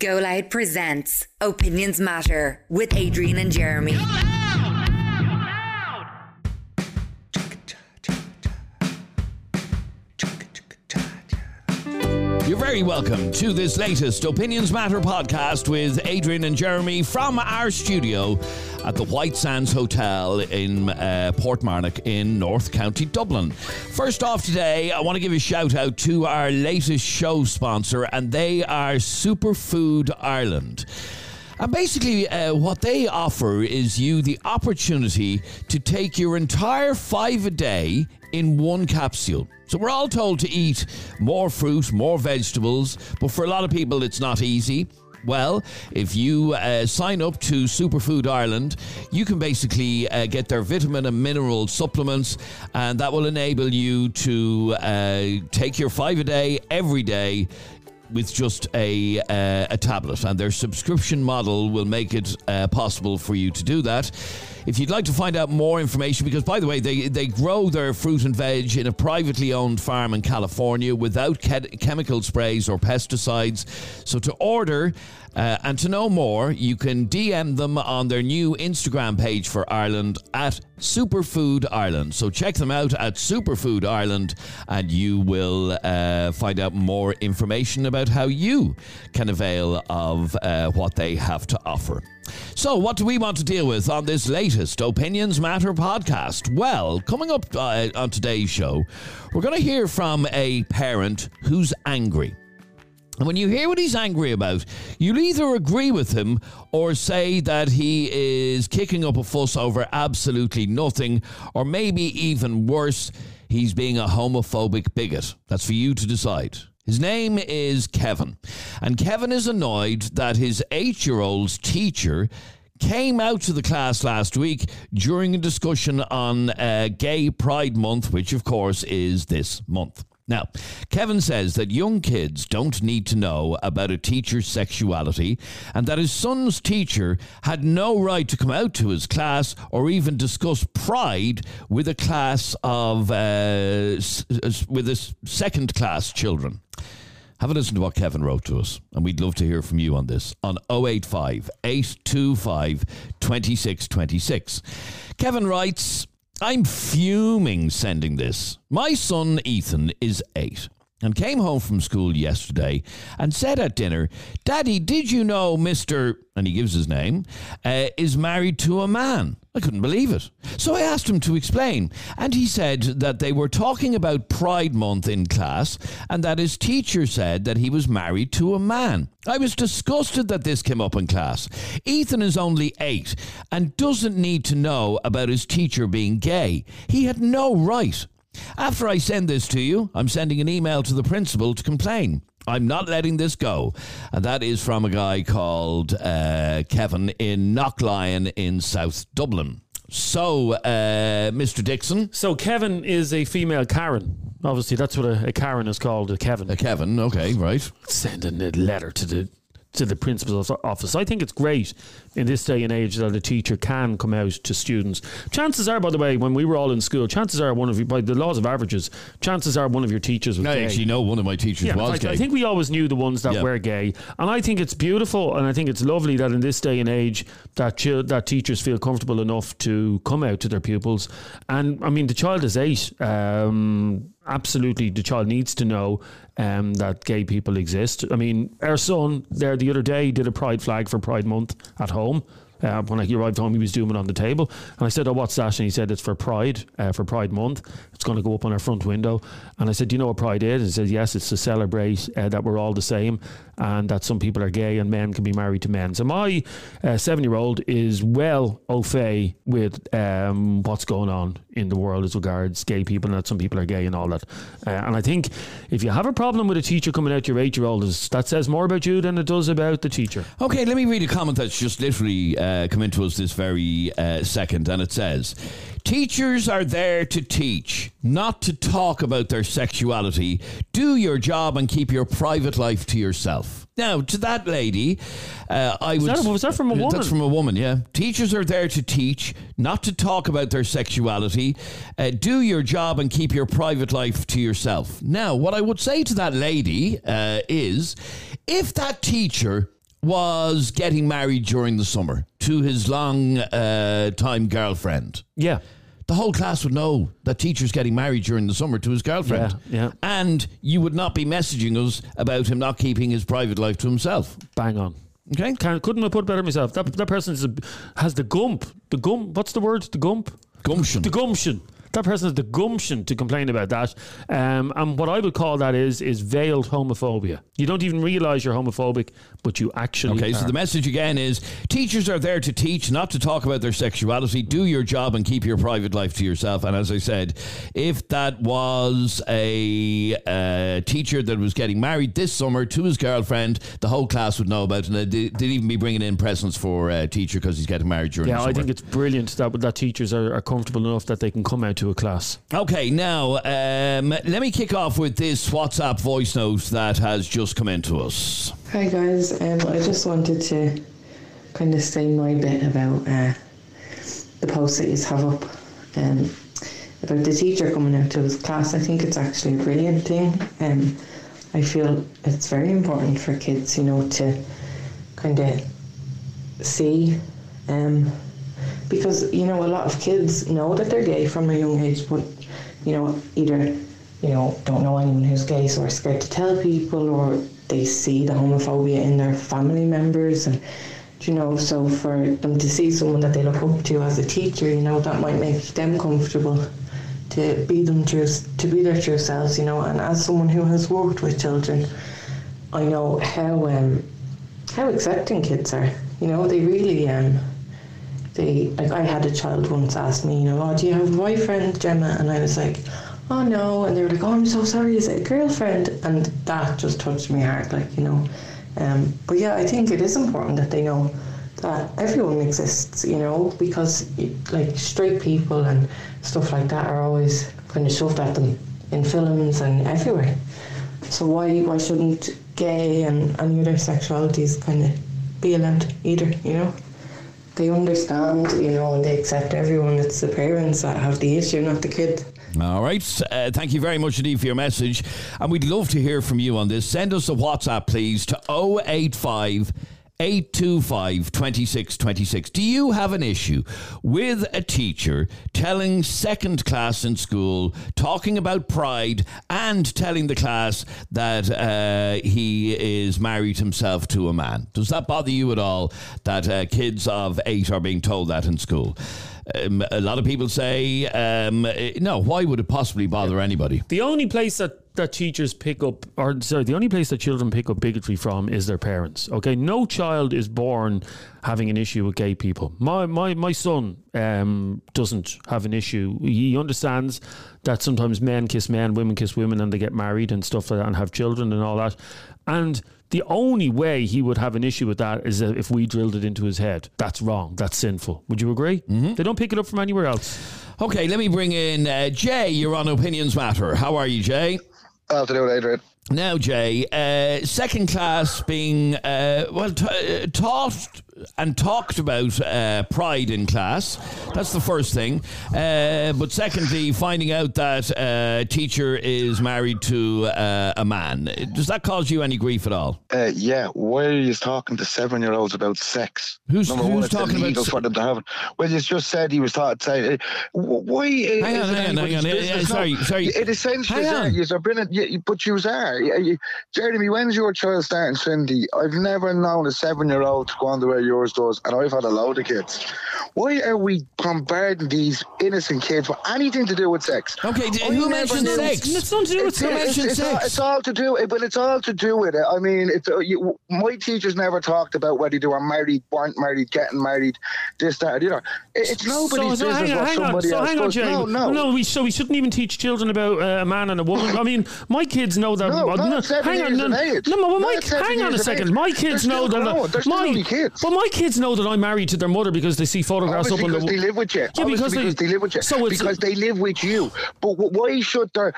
Go Loud presents Opinions Matter with Adrian and Jeremy. You're very welcome to this latest Opinions Matter podcast with Adrian and Jeremy from our studio at the White Sands Hotel in uh, Portmarnock in North County Dublin. First off today, I want to give a shout out to our latest show sponsor, and they are Superfood Ireland. And basically, uh, what they offer is you the opportunity to take your entire five a day in one capsule. So we're all told to eat more fruit, more vegetables, but for a lot of people, it's not easy. Well, if you uh, sign up to Superfood Ireland, you can basically uh, get their vitamin and mineral supplements, and that will enable you to uh, take your five a day every day with just a uh, a tablet, and their subscription model will make it uh, possible for you to do that. If you'd like to find out more information, because by the way, they, they grow their fruit and veg in a privately owned farm in California without ke- chemical sprays or pesticides. So to order uh, and to know more, you can DM them on their new Instagram page for Ireland at Superfood Ireland. So check them out at Superfood Ireland and you will uh, find out more information about how you can avail of uh, what they have to offer. So, what do we want to deal with on this latest Opinions Matter podcast? Well, coming up uh, on today's show, we're going to hear from a parent who's angry. When you hear what he's angry about, you'll either agree with him or say that he is kicking up a fuss over absolutely nothing, or maybe even worse, he's being a homophobic bigot. That's for you to decide. His name is Kevin, and Kevin is annoyed that his eight year old's teacher came out to the class last week during a discussion on uh, Gay Pride Month, which of course is this month. Now, Kevin says that young kids don't need to know about a teacher's sexuality and that his son's teacher had no right to come out to his class or even discuss pride with a class of uh, with his second class children. Have a listen to what Kevin wrote to us, and we'd love to hear from you on this on 085 825 2626. Kevin writes, I'm fuming sending this. My son Ethan is eight and came home from school yesterday and said at dinner, Daddy, did you know Mr. and he gives his name, uh, is married to a man? I couldn't believe it. So I asked him to explain, and he said that they were talking about Pride Month in class and that his teacher said that he was married to a man. I was disgusted that this came up in class. Ethan is only eight and doesn't need to know about his teacher being gay. He had no right. After I send this to you, I'm sending an email to the principal to complain. I'm not letting this go. And that is from a guy called uh, Kevin in Knocklyon in South Dublin. So, uh, Mr. Dixon. So Kevin is a female Karen. Obviously, that's what a, a Karen is called, a Kevin. Uh, Kevin, okay, right. Sending a letter to the to the principal's office. I think it's great in this day and age that a teacher can come out to students. Chances are, by the way, when we were all in school, chances are one of you, by the laws of averages, chances are one of your teachers was I gay. actually know one of my teachers Yeah, was gay. I think we always knew the ones that Yeah. were gay, and I think it's beautiful, and I think it's lovely that in this day and age that chil- that teachers feel comfortable enough to come out to their pupils. And I mean, the child is eight. Um, absolutely, the child needs to know um, that gay people exist. I mean, our son there the other day did a pride flag for Pride Month at home. Uh, when he arrived home, he was doing it on the table, and I said, "Oh, what's that?" And he said, "It's for Pride, uh, for Pride Month. It's going to go up on our front window." And I said, "Do you know what Pride is?" And he said, "Yes, it's to celebrate uh, that we're all the same, and that some people are gay and men can be married to men." So my uh, seven-year-old is well au fait with um, what's going on in the world as regards gay people and that some people are gay and all that. Uh, and I think if you have a problem with a teacher coming out your eight-year-old, is- that says more about you than it does about the teacher. Okay, let me read a comment that's just literally uh, come into us this very uh, second, and it says Teachers are there to teach, not to talk about their sexuality. Do your job and keep your private life to yourself. Now, to that lady, uh, I would. that- was that from a woman? That's from a woman, yeah. Teachers are there to teach, not to talk about their sexuality. Uh, do your job and keep your private life to yourself. Now, what I would say to that lady uh, is if that teacher was getting married during the summer to his long uh, time girlfriend, Yeah. the whole class would know that teacher's getting married during the summer to his girlfriend. Yeah, yeah. And you would not be messaging us about him not keeping his private life to himself. Bang on. Okay? Can, couldn't have put it better myself. That that person is a, has the gump. The gum. What's the word? The gump. Gumption. The gumption. That person has the gumption to complain about that. Um, and what I would call that is is veiled homophobia. You don't even realise you're homophobic, but you actually Okay, so the message again is teachers are there to teach, not to talk about their sexuality. Do your job and keep your private life to yourself. And as I said, if that was a uh, teacher that was getting married this summer to his girlfriend, the whole class would know about it. And they'd, they'd even be bringing in presents for a teacher because he's getting married during yeah, I think it's brilliant that that teachers are, are comfortable enough that they can come out to a class. Okay, now um, let me kick off with this WhatsApp voice note that has just come into us. Hi guys, um, I just wanted to kind of say my bit about uh, the post that you have up um, about the teacher coming out to his class. I think it's actually a brilliant thing. Um, I feel it's very important for kids, you know, to kind of see, um, because you know a lot of kids know that they're gay from a young age, but you know either you know don't know anyone who's gay, so are scared to tell people, or they see the homophobia in their family members, and you know so for them to see someone that they look up to as a teacher, you know that might make them comfortable to be them true, to be their true selves, you know. And as someone who has worked with children, I know how um, how accepting kids are. You know, they really um, they like. I had a child once ask me, you know, oh, do you have a boyfriend, Gemma? And I was like, oh no. And they were like, oh, I'm so sorry. Is it a girlfriend? And that just touched my heart, like you know. Um, but yeah, I think it is important that they know that everyone exists, you know, because like straight people and stuff like that are always kind of shoved at them in films and everywhere. So why why shouldn't gay and any other sexualities kind of be allowed either? You know, they understand, you know, and they accept everyone. It's the parents that have the issue, not the kid. All right. Uh, thank you very much indeed for your message. And we'd love to hear from you on this. Send us a WhatsApp, please, to 085 825 2626. Do you have an issue with a teacher telling second class in school, talking about pride, and telling the class that uh, he is married himself to a man? Does that bother you at all that uh, kids of eight are being told that in school? Um, a lot of people say, um, eh, no, why would it possibly bother anybody? The only place that, that teachers pick up, or sorry, the only place that children pick up bigotry from is their parents. Okay, no child is born having an issue with gay people. My my my son um, doesn't have an issue. He understands that sometimes men kiss men, women kiss women, and they get married and stuff like that, and have children and all that. And the only way he would have an issue with that is if we drilled it into his head. That's wrong. That's sinful. Would you agree? Mm-hmm. They don't pick it up from anywhere else. Okay, let me bring in uh, Jay. You're on Opinions Matter. How are you, Jay? Afternoon, Adrian. Now, Jay, uh, second class being, uh, well, t- uh, taught and talked about uh, pride in class. That's the first thing. Uh, but secondly, finding out that a teacher is married to uh, a man. Does that cause you any grief at all? Uh, yeah, why are you talking to seven year olds about sex? Who's- Number who's one, it's talking about illegal se- for them to have. Well, you just said he was taught. Say, uh, why? uh, Hang on, is it hang on, hang on. Uh, uh, sorry, sorry. It essentially is. on. You've been, you, but you are. You- Jeremy, when's your child starting Cindy? I've never known a seven year old to go on the way yours does, and I've had a load of kids. Why are we bombarding these innocent kids with anything to do with sex? Okay, d- I who mentioned sex? It's nothing to do with Who it's, mentioned it's, all, sex? it's all to do. Well, it's all to do with it. I mean, it's uh, you, my teachers never talked about whether they were married, weren't married, getting married, this, that, you know. It, it's nobody's so, so business hang on, what hang on, somebody so else hang on, does. No, no, no. We, so we shouldn't even teach children about uh, a man and a woman. I mean, my kids know that. No, uh, not seven hang on, years no, of age. no, but my, Not seven hang on a years of second. age. My They're kids still know that. growing. They're still my, only kids. But my my kids know that I'm married to their mother because they see photographs Obviously up on because the. they live with you. Yeah, because because they- they, live with you. so it's- because they live with you. But why should there?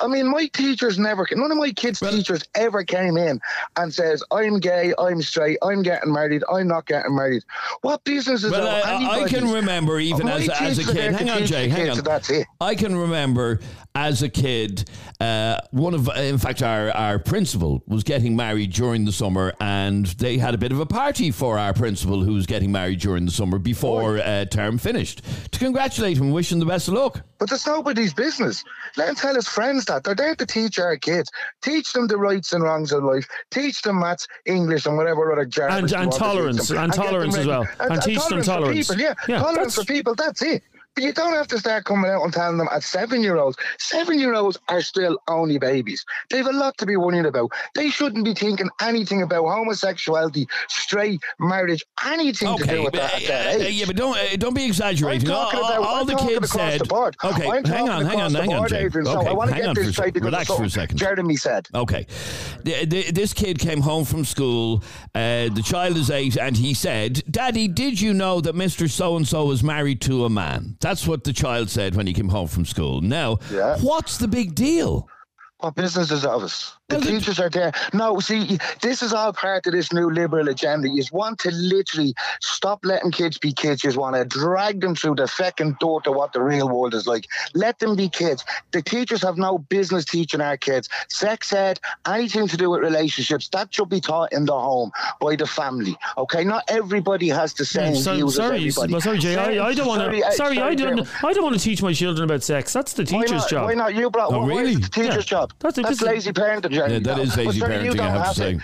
I- mean, my teachers never. None of my kids' teachers ever came in and says, "I'm gay, I'm straight, I'm getting married, I'm not getting married." What business is Well, that? I, I can remember even as, as a kid. Hang on, Jay. Hang on. That's it. I can remember as a kid, uh, one of, in fact, our, our principal was getting married during the summer, and they had a bit of a party for our principal who was getting married during the summer before uh, term finished to congratulate him and wish him the best of luck. But it's nobody's business. Let him tell his friends that. They're there to teach our kids. Teach them the rights and wrongs of life. Teach them maths, English, and whatever other jargon. And- and want to tolerance, and tolerance as well. And teach them for tolerance. people, yeah. Yeah, tolerance for people, that's it. You don't have to start coming out and telling them at seven year olds. Seven year olds are still only babies. They have a lot to be worrying about. They shouldn't be thinking anything about homosexuality, straight marriage, anything to do with but, that at uh, that uh, age. yeah, but don't uh, don't be exaggerating. I'm All, talking about- all the kids said. the. Okay, I'm hang on, hang on, hang on, Jay. Adrian, so Okay, I want to hang get on this straight because relax for a second. Jeremy said. Okay. The, the, this kid came home from school. Uh, the child is eight, and he said, Daddy, did you know that Mr. So and so is married to a man? That's what the child said when he came home from school. Now, Yeah. what's the big deal? What business is of us? The Well, teachers are there. No, see, this is all part of this new liberal agenda. You just want to literally stop letting kids be kids. You just want to drag them through the second door to what the real world is like. Let them be kids. The teachers have no business teaching our kids. Sex ed, anything to do with relationships, that should be taught in the home by the family. Okay, not everybody has the same So- views sorry, as everybody. sorry, Jay. I, I don't want Sorry, to. uh, Sorry, I don't. I don't want to teach my children about sex. That's the Why teacher's not? job. Why not? You brought. Oh, why really? is it the teacher's Yeah. job? That's That's, lazy parenting, Jeremy. Yeah, that is lazy parenting, I have to say.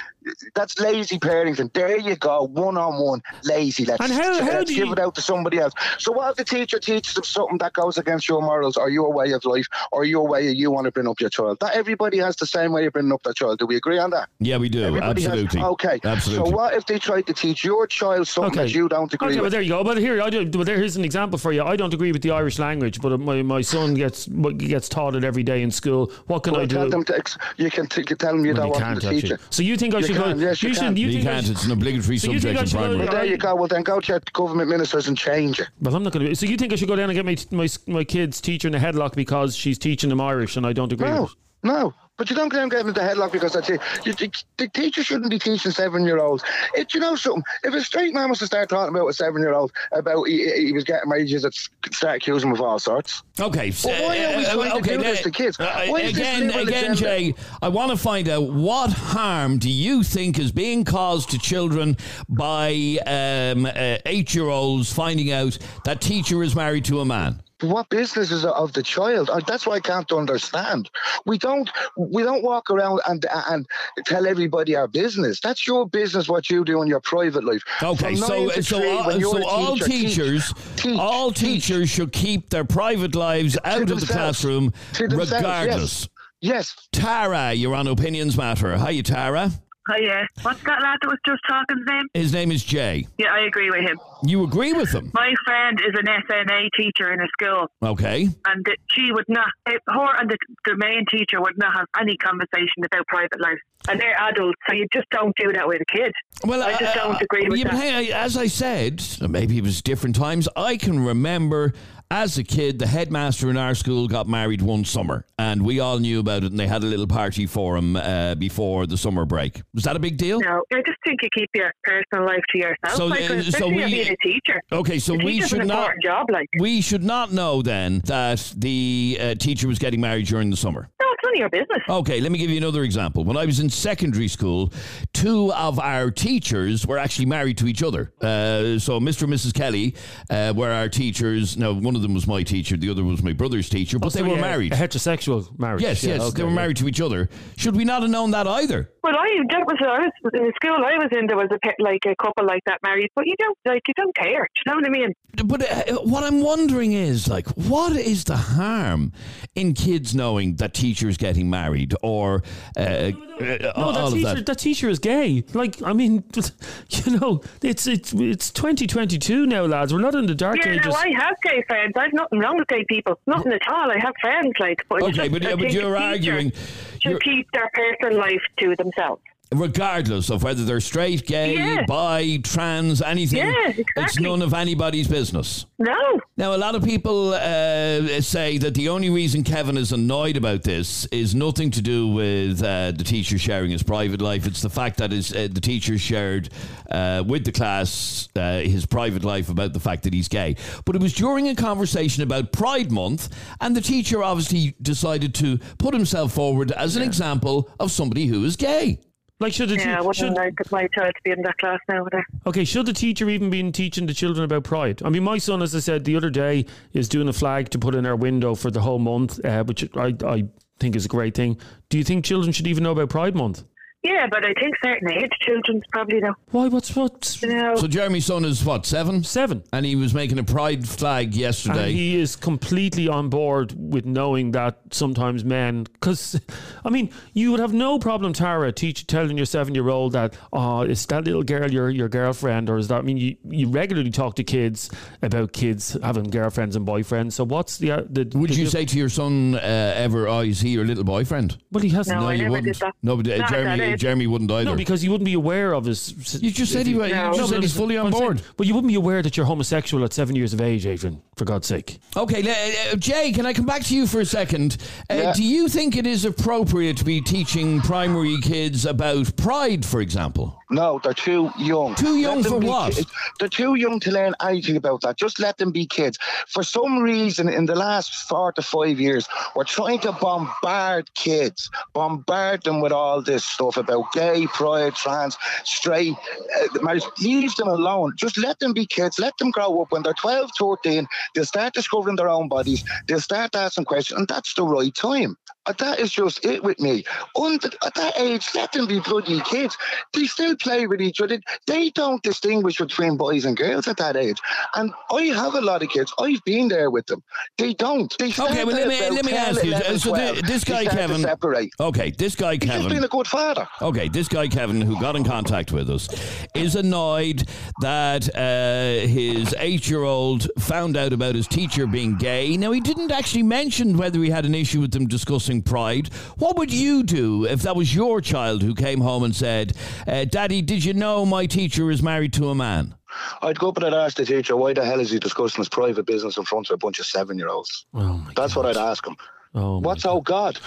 That's lazy parenting. There you go, one on one, lazy. Let's, And how- how let's do give you- it out to somebody else. So, what if the teacher teaches them something that goes against your morals or your way of life or your way you want to bring up your child? That everybody has the same way of bringing up their child. Do we agree on that? Yeah, we do. Everybody has- Absolutely. okay. Absolutely. So, what if they tried to teach your child something Okay. that you don't agree Okay, well with? there you go. But here, I do, but here's an example for you. I don't agree with the Irish language, but my, my son gets gets taught it every day in school. What can I do? tell them to ex- you can t- you tell them you Well, don't you want can't them to teach it. So you think I You should can, go? yes, you should. can. You you think I can't. should- It's an obligatory So subject in should go- primary. Well, there you go. Well, then go to your government ministers and change it. Well, I'm not going to. So you think I should go down and get my my my kids teacher in a headlock because she's teaching them Irish and I don't agree No, with? it? no. But you don't get them into headlock because that's it. You, the, the teacher shouldn't be teaching seven-year-olds. It, you know something? If a straight man was to start talking about a seven-year-old about he, he was getting married, you just start accusing him of all sorts. Okay. Well, why are we uh, to okay, do this uh, to kids? uh, again, again, agenda? Jay, I want to find out what harm do you think is being caused to children by um, uh, eight-year-olds finding out that teacher is married to a man? What business is of the child? Uh, That's why I can't understand. We don't we don't walk around and and tell everybody our business. That's your business. What you do in your private life. Okay, so to so all, so all teacher, teachers, teach, all teach. teachers should keep their private lives out of the classroom, regardless. Yes. Tara, you're on Opinions Matter. Hi, Tara. Oh yeah. What's that lad that was just talking? talking's name? His name is Jay. Yeah, I agree with him. You agree with him? My friend is an SNA teacher in a school, Okay. and she would not, her and the, the main teacher would not have any conversation about private life. And they're adults, so you just don't do that with a kid. Well, I just uh, don't agree uh, with yeah, that. hey, as I said, maybe it was different times. I can remember as a kid, the headmaster in our school got married one summer, and we all knew about it, and they had a little party for him uh, before the summer break. Was that a big deal? No, I just think you keep your personal life to yourself. So, like, uh, so we- being a teacher. Okay, so we should an not. job, like. We should not know then that the uh, teacher was getting married during the summer. No, it's none of your business. Okay, let me give you another example. When I was in secondary school, two of our teachers were actually married to each other. Uh, so Mr. and Mrs. Kelly uh, were our teachers. Now, one of them was my teacher, the other was my brother's teacher, but So, they were yeah, married. A heterosexual marriage. Yes, Yeah, yes, okay, they were yeah. married to each other. Should we not have known that either? Well, I that was I was in the school I was in. There was a like a couple like that married, but you don't like you don't care. Do you know what I mean? But uh, what I'm wondering is, like, what is the harm in kids knowing that teachers getting married or uh, Uh, no, that teacher, that? that teacher is gay. Like, I mean, you know, it's it's it's 2022 now, lads. We're not in the dark Yeah, ages. no, I have gay friends. I've nothing wrong with gay people. Nothing at all. I have friends like. But Okay, just, but, I but you're arguing. Should you're- keep their personal life to themselves. Regardless of whether they're straight, gay, Yeah. bi, trans, anything. Yeah, It's none of anybody's business. No. Now, a lot of people uh, say that the only reason Kevin is annoyed about this is nothing to do with uh, the teacher sharing his private life. It's the fact that his, uh, the teacher shared uh, with the class uh, his private life about the fact that he's gay. But it was during a conversation about Pride Month, and the teacher obviously decided to put himself forward as an example of somebody who is gay. Like, should the Yeah, I wouldn't should, like my child to be in that class now. Would I? okay, should the teacher even be teaching the children about pride? I mean, my son, as I said the other day, is doing a flag to put in our window for the whole month, uh, which I, I think is a great thing. Do you think children should even know about Pride Month? Yeah, but I think certain age children's probably know. Why? What's what? You know, So Jeremy's son is what seven, seven? and he was making a pride flag And yesterday. he is completely on board with knowing that sometimes men, because I mean, you would have no problem, Tara, teach telling your seven-year-old that, oh, is that little girl your your girlfriend, or is that? I mean, you, you regularly talk to kids about kids having girlfriends and boyfriends. So what's the uh, the? Would the- you say to your son uh, ever, "Oh, is he your little boyfriend"? Well, he hasn't. No, I you never wouldn't. did that. No, but uh, Not at that Jeremy, age. Jeremy wouldn't either. No, because he wouldn't be aware of his. you just said he, was. No. you just said he's fully on I'm saying- board. but you wouldn't be aware that you're homosexual at seven years of age, Adrian. For God's sake. Okay, le- uh, Jay, can I come back to you for a second? Uh, Yeah. Do you think it is appropriate to be teaching primary kids about pride, for example? No, they're too young. Too young for what? ki- They're too young to learn anything about that. Just let them be kids. For some reason, in the last four to five years, we're trying to bombard kids, bombard them with all this stuff about gay, pride, trans, straight. Uh, marriage. leave them alone. Just let them be kids. Let them grow up. When they're 12, 13, they'll start discovering their own bodies. They'll start asking questions, and that's the right time. Uh, That is just it with me. Under, at that age, let them be bloody kids. They still play with each other. They don't distinguish between boys and girls at that age. And I have a lot of kids. I've been there with them. They don't. They Okay, well, let me let me ask you. So this guy Kevin. separate. Okay, this guy He's just Kevin. been a good father. Okay, this guy Kevin, who got in contact with us, is annoyed that uh, his eight-year-old found out about his teacher being gay. Now, he didn't actually mention whether he had an issue with them discussing pride. What would you do if that was your child who came home and said, uh, "Daddy, did you know my teacher is married to a man?" I'd go up and I'd ask the teacher, why the hell is he discussing his private business in front of a bunch of seven year olds? Oh my That's what I'd ask him. Oh my What's oh God?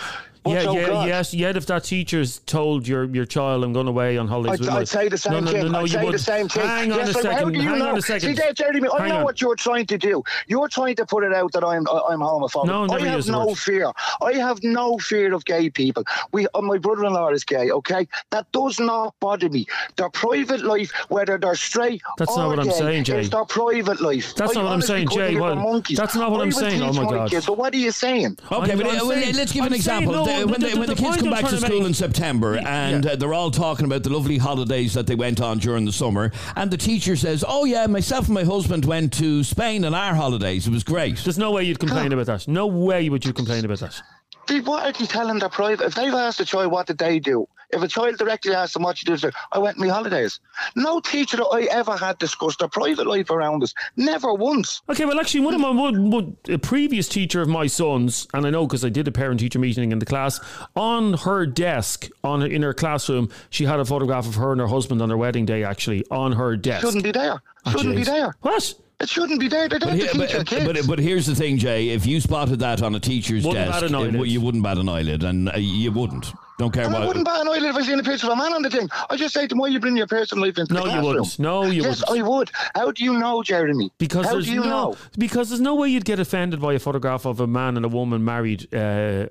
What's yeah, yeah, God? yes, yet if that teacher's told your your child, "I'm going away on holidays," I'd, with I'd say the same no, no, thing. No, no, I'd you say the wouldn't. same thing. Hang on yes, a like, second. How do you hang know? on a second. See, there, Jeremy, I Hang know on. what you're trying to do. You're trying to put it out that I'm I'm homophobic. No, never I have no word. fear. I have no fear of gay people. We, uh, my brother-in-law is gay. Okay, that does not bother me. Their private life, whether they're straight That's or not what I'm saying, Jay. It's their private life. That's I not what I'm saying, couldn't Jay. give Well, that's not what I I'm saying. Oh my God. Kids, so what are you saying? Okay, but I'm uh, well, saying- let's give an example. Saying, no, when the- the, the- when the, the kids come back to school make- in September and Yeah. uh, they're all talking about the lovely holidays that they went on during the summer, and the teacher says, "Oh yeah, myself and my husband went to Spain on our holidays. It was great." There's no way you'd complain about that. No way would you complain about that. They- What are you telling their private? If they've asked a child what did they do, if a child directly asks them what you do, they say, I went on my holidays. No teacher that I ever had discussed their private life around us. Never once. Okay, well, actually, one of my one, one, a previous teacher of my son's, and I know because I did a parent-teacher meeting in the class. On her desk, on in her classroom, she had a photograph of her and her husband on their wedding day. Actually, on her desk. Shouldn't be there. Oh, Shouldn't be there. What? It shouldn't be there. They don't But, have to here- teach but, kids. but, but here's the thing, Jay. If you spotted that on a teacher's Wouldn't desk, bat an it- eyelid. you wouldn't bat an eyelid, and uh, you wouldn't. Don't care and I wouldn't bat an eyelid if I seen a picture of a man on the thing. I just say to them, why you bring your personal life into No, the you classroom? wouldn't. No, you yes, wouldn't. I would. How do you know, Jeremy? Because How there's do you no, know? because there's no way you'd get offended by a photograph of a man and a woman married, uh,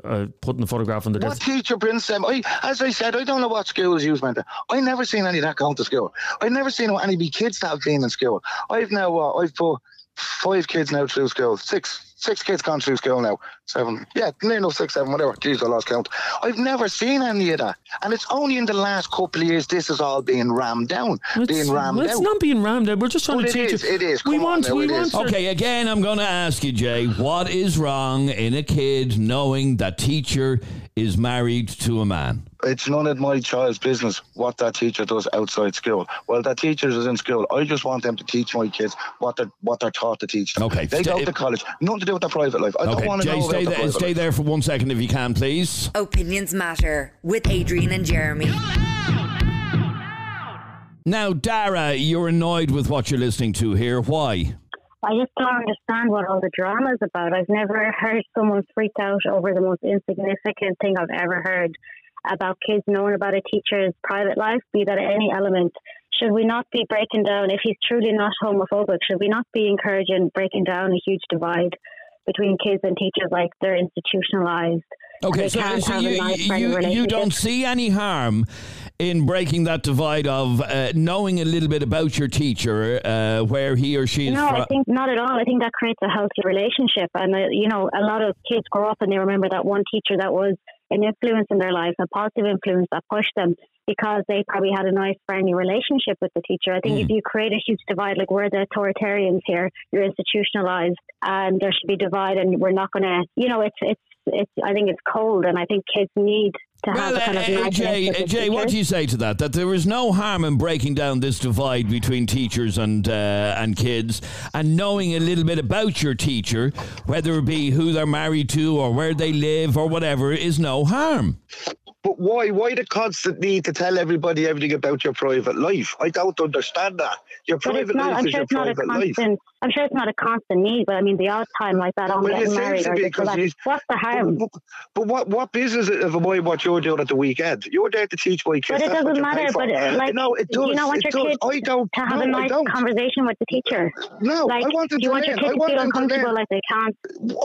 uh, putting a photograph on the desk. What teacher brings them? I, as I said, I don't know what schools you went to. I never seen any of that going to school. I never seen any of me kids that have been in school. I've now, uh, I've put five kids now through school. Six, six kids gone through school now. Seven, yeah, no, oh no, six, seven, whatever. Jeez, I lost count. I've never seen any of that, and it's only in the last couple of years this is all being rammed down, It's, being rammed well, it's out. not being rammed out. We're just trying Well, to it teach is, you. it is. We Come on want. now, we it want. is. Okay, again, I'm going to ask you, Jay, what is wrong in a kid knowing that teacher is married to a man? It's none of my child's business what that teacher does outside school. Well, that teacher is in school. I just want them to teach my kids what they're what they're taught to teach them. Okay, they go to college, nothing to do with their private life. I don't Okay, want to Jay, know about stay there, private stay there for one second if you can, please. Opinions matter with Adrian and Jeremy. Now, Dara, you're annoyed with what you're listening to here. Why? I just don't understand what all the drama is about. I've never heard someone freak out over the most insignificant thing I've ever heard about kids knowing about a teacher's private life, be that any element. Should we not be breaking down, if he's truly not homophobic, should we not be encouraging breaking down a huge divide between kids and teachers like they're institutionalized? Okay, so, so you, you, you, don't see any harm in breaking that divide of uh, knowing a little bit about your teacher, uh, where he or she is No, from. I think not at all. I think that creates a healthy relationship. And, uh, you know, a lot of kids grow up and they remember that one teacher that was an influence in their life, a positive influence that pushed them because they probably had a nice, friendly relationship with the teacher. I think if mm. you create a huge divide, like we're the authoritarians here, you're institutionalized and there should be divide and we're not going to, you know, it's, it's, it's, I think it's cold and I think kids need to have Well, a kind of uh, Jay, uh, Jay, what do you say to that? That there is no harm in breaking down this divide between teachers and uh, and kids, and knowing a little bit about your teacher, whether it be who they're married to or where they live or whatever, is no harm. But why? Why the constant need to tell everybody everything about your private life? I don't understand that. Your But private it's not. life I'm is sure your it's not a life. constant. I'm sure it's not a constant need. But I mean, the odd time like that, I'm Well, getting married or because. What's the harm? But, but what what business of a boy what you're doing at the weekend? You're there to teach my kids. But it doesn't matter. But uh, like, no, it does. you don't want it your kids I don't. to have no, a nice conversation with the teacher. No, Like, I want them you to want your learn. Kids to feel uncomfortable, like they can't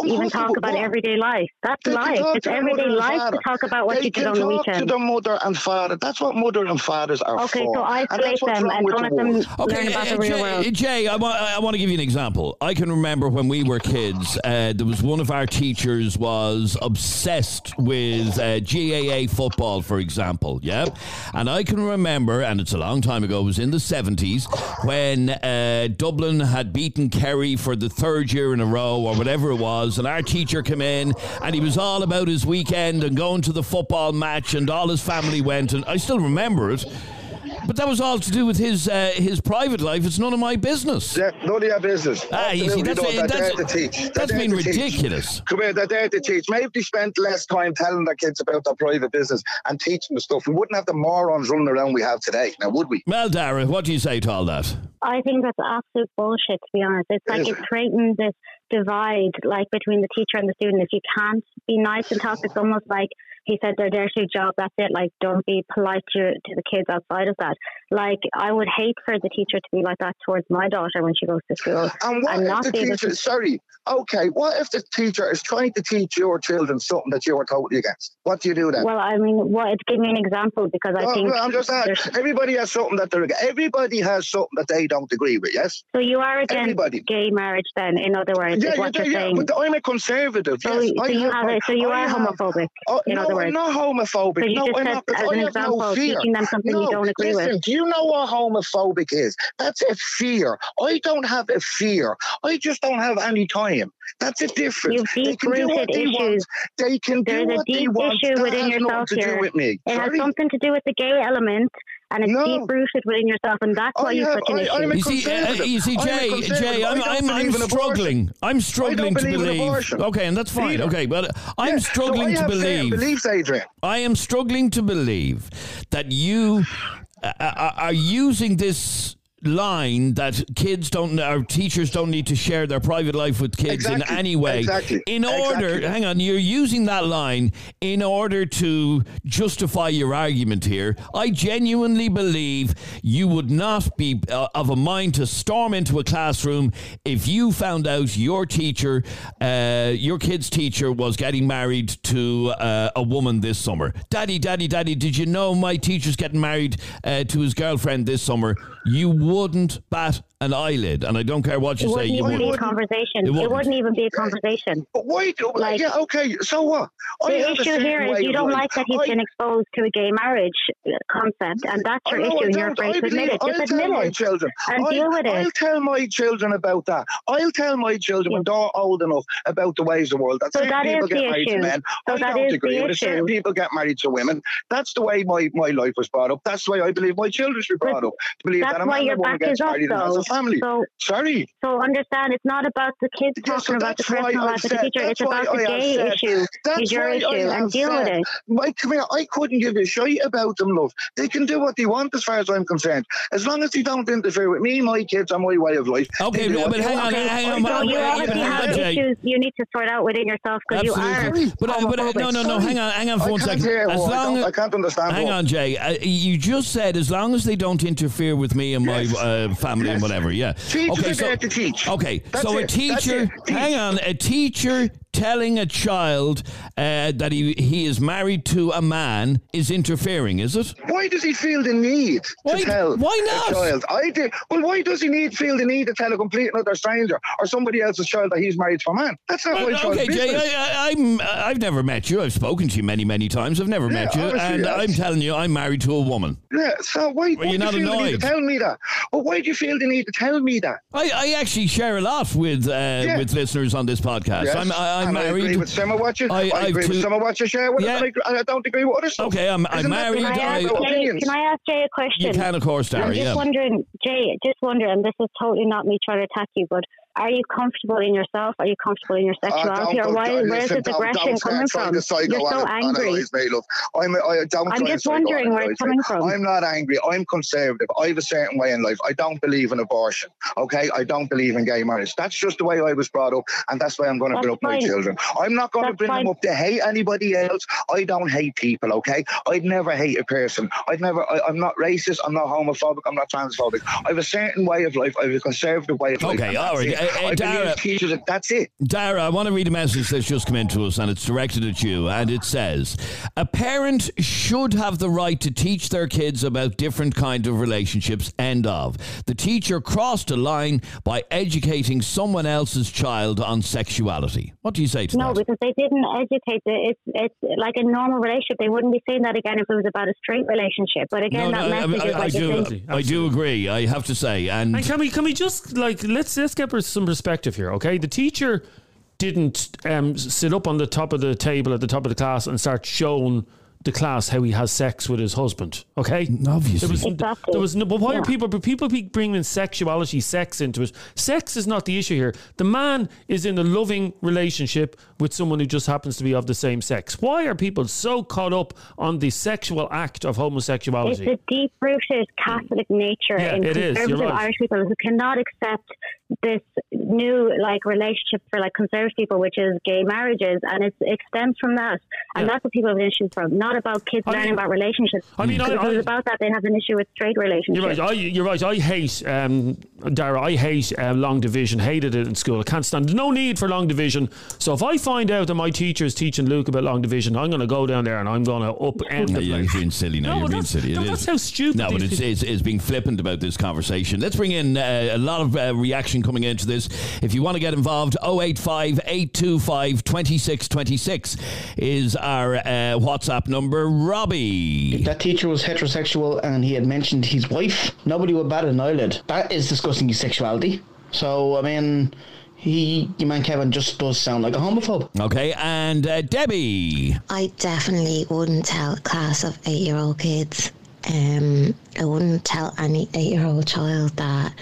even talk about everyday life. That's life. It's everyday life to talk about what you did on the talk to weekend. their mother and father. That's what mother and fathers are Okay, so isolate them and don't let them learn about the real Jay, world. Jay, I want, I want to give you an example. I can remember when we were kids, uh, there was one of our teachers was obsessed with uh, GAA football, for example. Yeah, and I can remember, and it's a long time ago. It was in the seventies when uh, Dublin had beaten Kerry for the third year in a row, or whatever it was, and our teacher came in, and he was all about his weekend and going to the football match, and all his family went, and I still remember it. But that was all to do with his uh, his private life. It's none of my business. Yeah, none of your business. Ah, you see, that's- not. They're that's- to teach. They're that's there been to teach. ridiculous. Come here, they're there to teach. Maybe if they spent less time telling their kids about their private business and teaching the stuff, we wouldn't have the morons running around we have today, now would we? Well, Dara, what do you say to all that? I think that's absolute bullshit, to be honest. It's like it's it? creating this divide, like between the teacher and the student. If you can't be nice and talk, it's almost like he said they're there to job. That's it. Like, don't be polite to, to the kids outside of that. Like, I would hate for the teacher to be like that towards my daughter when she goes to school. And what and if not the teacher, sorry, okay, what if the teacher is trying to teach your children something that you are totally against? What do you do then? Well, I mean, what? Give me an example because I Well, think. I'm just saying, everybody has something that they're against. everybody has something that they don't agree with, yes? so you are against everybody. gay marriage, then? In other words, Yeah, what do, you're yeah, saying. but I'm a conservative. so, yes, so you have it. So you I are have- homophobic. Oh, in no, other I'm words. not homophobic. So you no, just I'm said not, as I an have example, no fear. teaching them something no, you don't agree listen, with. do you know what homophobic is? That's a fear. I don't have a fear. I just don't have any time. That's a difference. You've they can do what deep-rooted they want. issues. They can There's do a what they deep want. issue that within has yourself nothing to here. do with me. It has something to do with the gay element, and it's No. deep rooted within yourself, and that's why you're such an issue. I'm a You see, uh, you see, I'm a Jay, conservative. Jay, I I'm, I'm, believe I'm struggling. I'm struggling to believe in believe. Okay, and that's fine. Either. Okay, but I'm Yeah, struggling so I to have believe. Beliefs, Adrian. I am struggling to believe that you uh, are are using this line that kids don't or teachers don't need to share their private life with kids in any way exactly, in order exactly. hang on you're using that line in order to justify your argument here. I genuinely believe you would not be uh, of a mind to storm into a classroom if you found out your teacher uh, your kid's teacher was getting married to uh, a woman this summer. Daddy daddy daddy did you know my teacher's getting married uh, to his girlfriend this summer you wouldn't bat an eyelid and i don't care what it you say wouldn't you even be a wouldn't conversation. It It wouldn't. wouldn't. even be a conversation. But why do Like- yeah, okay, so what? I The issue here is you don't life. like that he's I- been exposed to a gay marriage uh, concept, and that's Oh, your no, issue, and you're don't. afraid I to admit believe- it. Just I'll tell admit my it. children. and I'll, deal with it. I'll tell my children about that. I'll tell my children when they're old enough about the ways of the world. That So that people is get the married to issue. men. So I that don't is agree the with it. Certain issue. people get married to women. That's the way my, my life was brought up. That's the way I believe my children should be brought up. To believe that's that why your and a woman back is up, married and has though. a family. So, Sorry. so understand, it's not about the kids Yeah, so talking about the that's why person the teacher. It's about the gay said- issue. That's Is your why I issue, have and deal with it. Mike, come here, I couldn't give a shite about them, love. They can do what they want as far as I'm concerned. As long as they don't interfere with me, my kids, and my way of life. Okay, but- but hang on, hang on, I So you obviously have issues you need to sort out within yourself because you are But, uh, but uh, no, no, no. Hang on, hang on for I one can't second. hear As I long as I can't understand Hang on, Jay. Uh, you just said as long as they don't interfere with me and my Yes. uh, family and whatever. Yeah. Teachers okay, so to teach. okay, That's so a it. That's teacher. Hang on, a teacher telling a child uh, that he he is married to a man is interfering. Is it? Why does he feel the need Why- to tell why not? a child? I did. Well, why does he need feel the need to tell a complete another stranger or somebody else's child that he's married to a man? That's not my Well, child's okay, Jay. I, I, I'm. I've never met you. I've spoken to you many, many times. I've never met you, and yes. I'm telling you, I'm married to a woman. yeah, so why, why you're do not you feel the need annoyed? to tell me that? Well, why do you feel the need to tell me that? I, I actually share a lot with uh, with listeners on this podcast. Yes. I'm I, I'm and I agree with some of what you. I- I, I've agree two- with some of what you share with, Yeah. and I, I don't agree with other stuff. Okay, I'm- I'm Isn't that the married, way Can I, I- ask have Jay, opinions? can I ask Jay a question? you can, of course, I'm just Yeah. wondering, Jay, just wondering, this is totally not me trying to attack you, but are you comfortable in yourself? Are you comfortable in your sexuality? or why, don't- where's listen, this don't- aggression don't coming from? psycho You're so ana- angry. me, love. I'm, I don't I'm just wondering where it's coming me. from. I'm not angry. I'm conservative. I have a certain way in life. I don't believe in abortion. Okay, I don't believe in gay marriage. That's just the way I was brought up, and that's why I'm going to bring up my children. I'm not going to bring fine. them up to hate anybody else. I don't hate people. Okay, I'd never hate a person. I'd never. I, I'm not racist. I'm not homophobic. I'm not transphobic. I have a certain way of life. I have a conservative way of life. Okay, and all that's right. It. Uh, uh, Dara- believe That's it. Dara, I want to read a message that's just come into us, and it's directed at you. And it says, "A parent should have the right to teach their kids about different kind of relationships." End of. The teacher crossed a line by educating someone else's child on sexuality. What do you say to No, that? No, because they didn't educate. The, it's it's like a normal relationship. They wouldn't be saying that again if it was about a straight relationship. But again, that I, message I- is I like do. I do agree. I have to say, and And can we can we just like let's let's get some perspective here, okay? The teacher didn't um, sit up on the top of the table at the top of the class and start showing the class how he has sex with his husband. Okay, Obviously. there was, Exactly. there was no. But why Yeah. are people? But people be bringing sexuality, sex into it. Sex is not the issue here. The man is in a loving relationship with someone who just happens to be of the same sex. Why are people so caught up on the sexual act of homosexuality? It's homosexuality? a deep rooted Catholic nature Yeah, in it is, you're conservative right. Irish people who cannot accept this new like relationship for like conservative people, which is gay marriages, and it stems from that, and Yeah. that's what people have an issue from. Not about kids I mean- learning about relationships. I mean, I- if it I- was about that, they'd have an issue with straight relationships. You're right. I, you're right. I hate, um, Dara. I hate uh, long division. Hated it in school. I can't stand. No need for long division. So if I find out that my teacher is teaching Luke about long division, I'm going to go down there and I'm going to upend No, the you're place. being silly now. No, you're being silly. no, It that's is. how stupid No, but it's, it's, it's being flippant about this conversation. Let's bring in uh, a lot of uh, reaction coming into this. If you want to get involved, 085 825 2626 is our uh, WhatsApp number. Robbie. If that teacher was heterosexual and he had mentioned his wife, nobody would bat an eyelid. That is discussing his sexuality. So, I mean, he, your man Kevin, just does sound like a homophobe. Okay, and uh, Debbie. I definitely wouldn't tell a class of eight year old kids. Um, I wouldn't tell any eight year old child that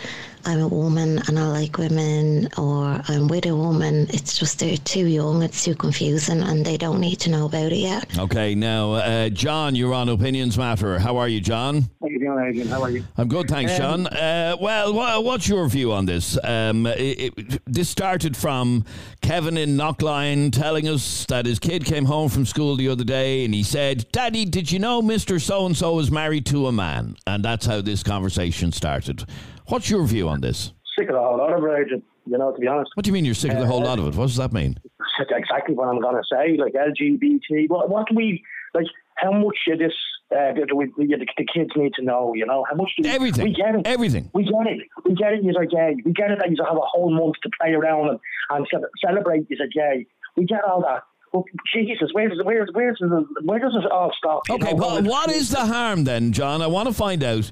I'm a woman and I like women or I'm with a woman. It's just they're too young, it's too confusing, and they don't need to know about it yet. Okay, now, uh, John, you're on Opinions Matter. How are you, John? How you doing, Adrian? How are you? I'm good, thanks, John. Uh, well, wha- what's your view on this? Um, it, it, this started from Kevin in Knocklyon telling us that his kid came home from school the other day and he said, Daddy, did you know Mr. So and so is married to a man? And that's how this conversation started. What's your view on this? Sick of the whole lot of it, You know, to be honest. What do you mean you're sick of the whole lot of it? What does that mean? That's exactly what I'm going to say. Like LGBT. What, what do we, like, how much of this uh, do we, the, the kids need to know, you know? How much do we, Everything. We get it. Everything. We get it. We get it. You're gay. We get it that you have a whole month to play around and, and celebrate you're gay. We get all that. Well, Jesus, where does where where does where does it all stop? Okay, know? well, what is the harm then, John? I want to find out.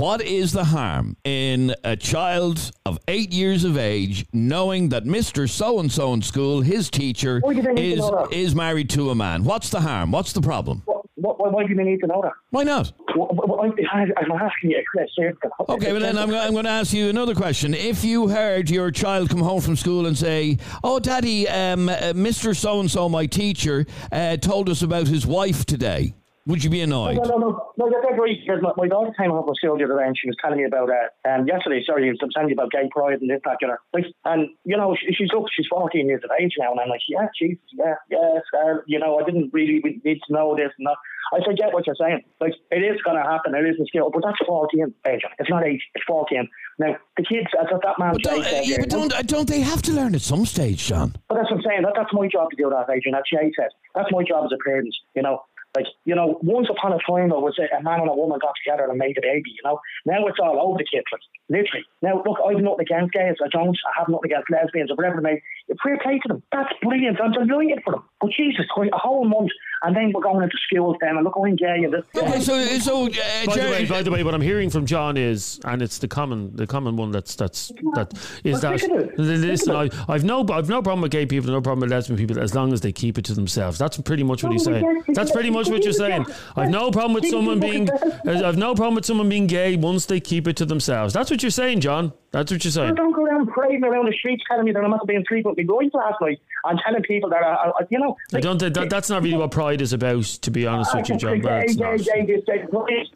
What is the harm in a child of eight years of age knowing that Mr. So and so in school, his teacher, Why do they need to is know that? is married to a man? What's the harm? What's the problem? What, Why, why, do you need to know that? Why not? Why, why, I'm asking you a question. Okay, but then I'm, I'm going to ask you another question. If you heard your child come home from school and say, "Oh, Daddy, um, uh, Mr. So and So, my teacher, uh, told us about his wife today," would you be annoyed? No, no, no, no, you're dead right. Because my, my daughter came home from school the other day and she was telling me about, uh, um, yesterday, sorry, she was telling me about gay pride and this, that, know. Like, and, you know, she, she's, look, she's 14 years of age now, and I'm like, yeah, geez, yeah, yes, uh, you know, I didn't really need to know this and that. I said, get what you're saying. Like, it is going to happen, it is a skill, but that's 14, age. It's not age, it's 14. Now, the kids, as that man But don't, said, yeah, but don't, uh, don't they have to learn at some stage, John? But that's what I'm saying. That, that's my job to do that, Adrian. That's Jay said. That's my job as a parent, you know. Like, you know, once upon a time, there was a, a man and a woman got together and made a baby, you know. Now it's all over the kids, like, literally. Now, look, I've nothing against gays. I don't. I have nothing against lesbians or whatever they may. Fair play to them. That's brilliant. I'm delighted for them. But Jesus Christ, a whole month, and then we're going into schools then, and look, I'm gay and this. Okay, so, so uh, By the, way, by the way, what I'm hearing from John is, and it's the common, the common one that's that's that is Well, that. think of it. Listen, I, I've no, I've no problem with gay people, no problem with lesbian people, as long as they keep it to themselves. That's pretty much what he's saying. That's pretty much what you're saying. I've no problem with someone being, I've no problem with someone being gay once they keep it to themselves. That's what you're saying, John. That's what you're saying. don't go around parading around the streets telling me that I'm not being my boys last night and telling people that, I, I, you know. I don't. That, that's not really what pride is about, to be honest with you, John. That's not.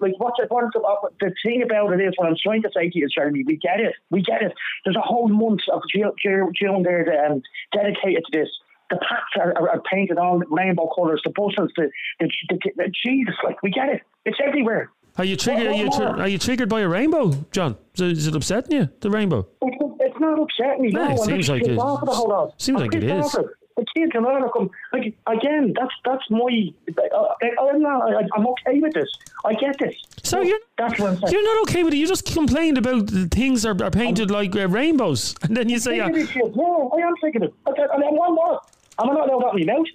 Like what's it, what's the, the thing about it is what I'm trying to say to you, Jeremy. We get it. We get it. There's a whole month of June, there that, um, dedicated to this. The packs are, are, are painted all rainbow colours. The buses, the, the, the, the Jesus, like we get it. It's everywhere. Are you triggered? Are you, tr- are you triggered by a rainbow, John? Is it, is it upsetting you? The rainbow? It's, it's not upsetting me. Yeah, no, it I'm seems like it- off at the whole lot. seems I'm like it is. it. The kids and all come like again. That's that's my. Uh, I'm not. I, I'm okay with this. I get this. So you're That's what I'm saying. you're not okay with it. You just complained about the things are, are painted like uh, rainbows, and then you say, uh, of. No, I am of it. And then one more. I'm not allowed that in my mouth.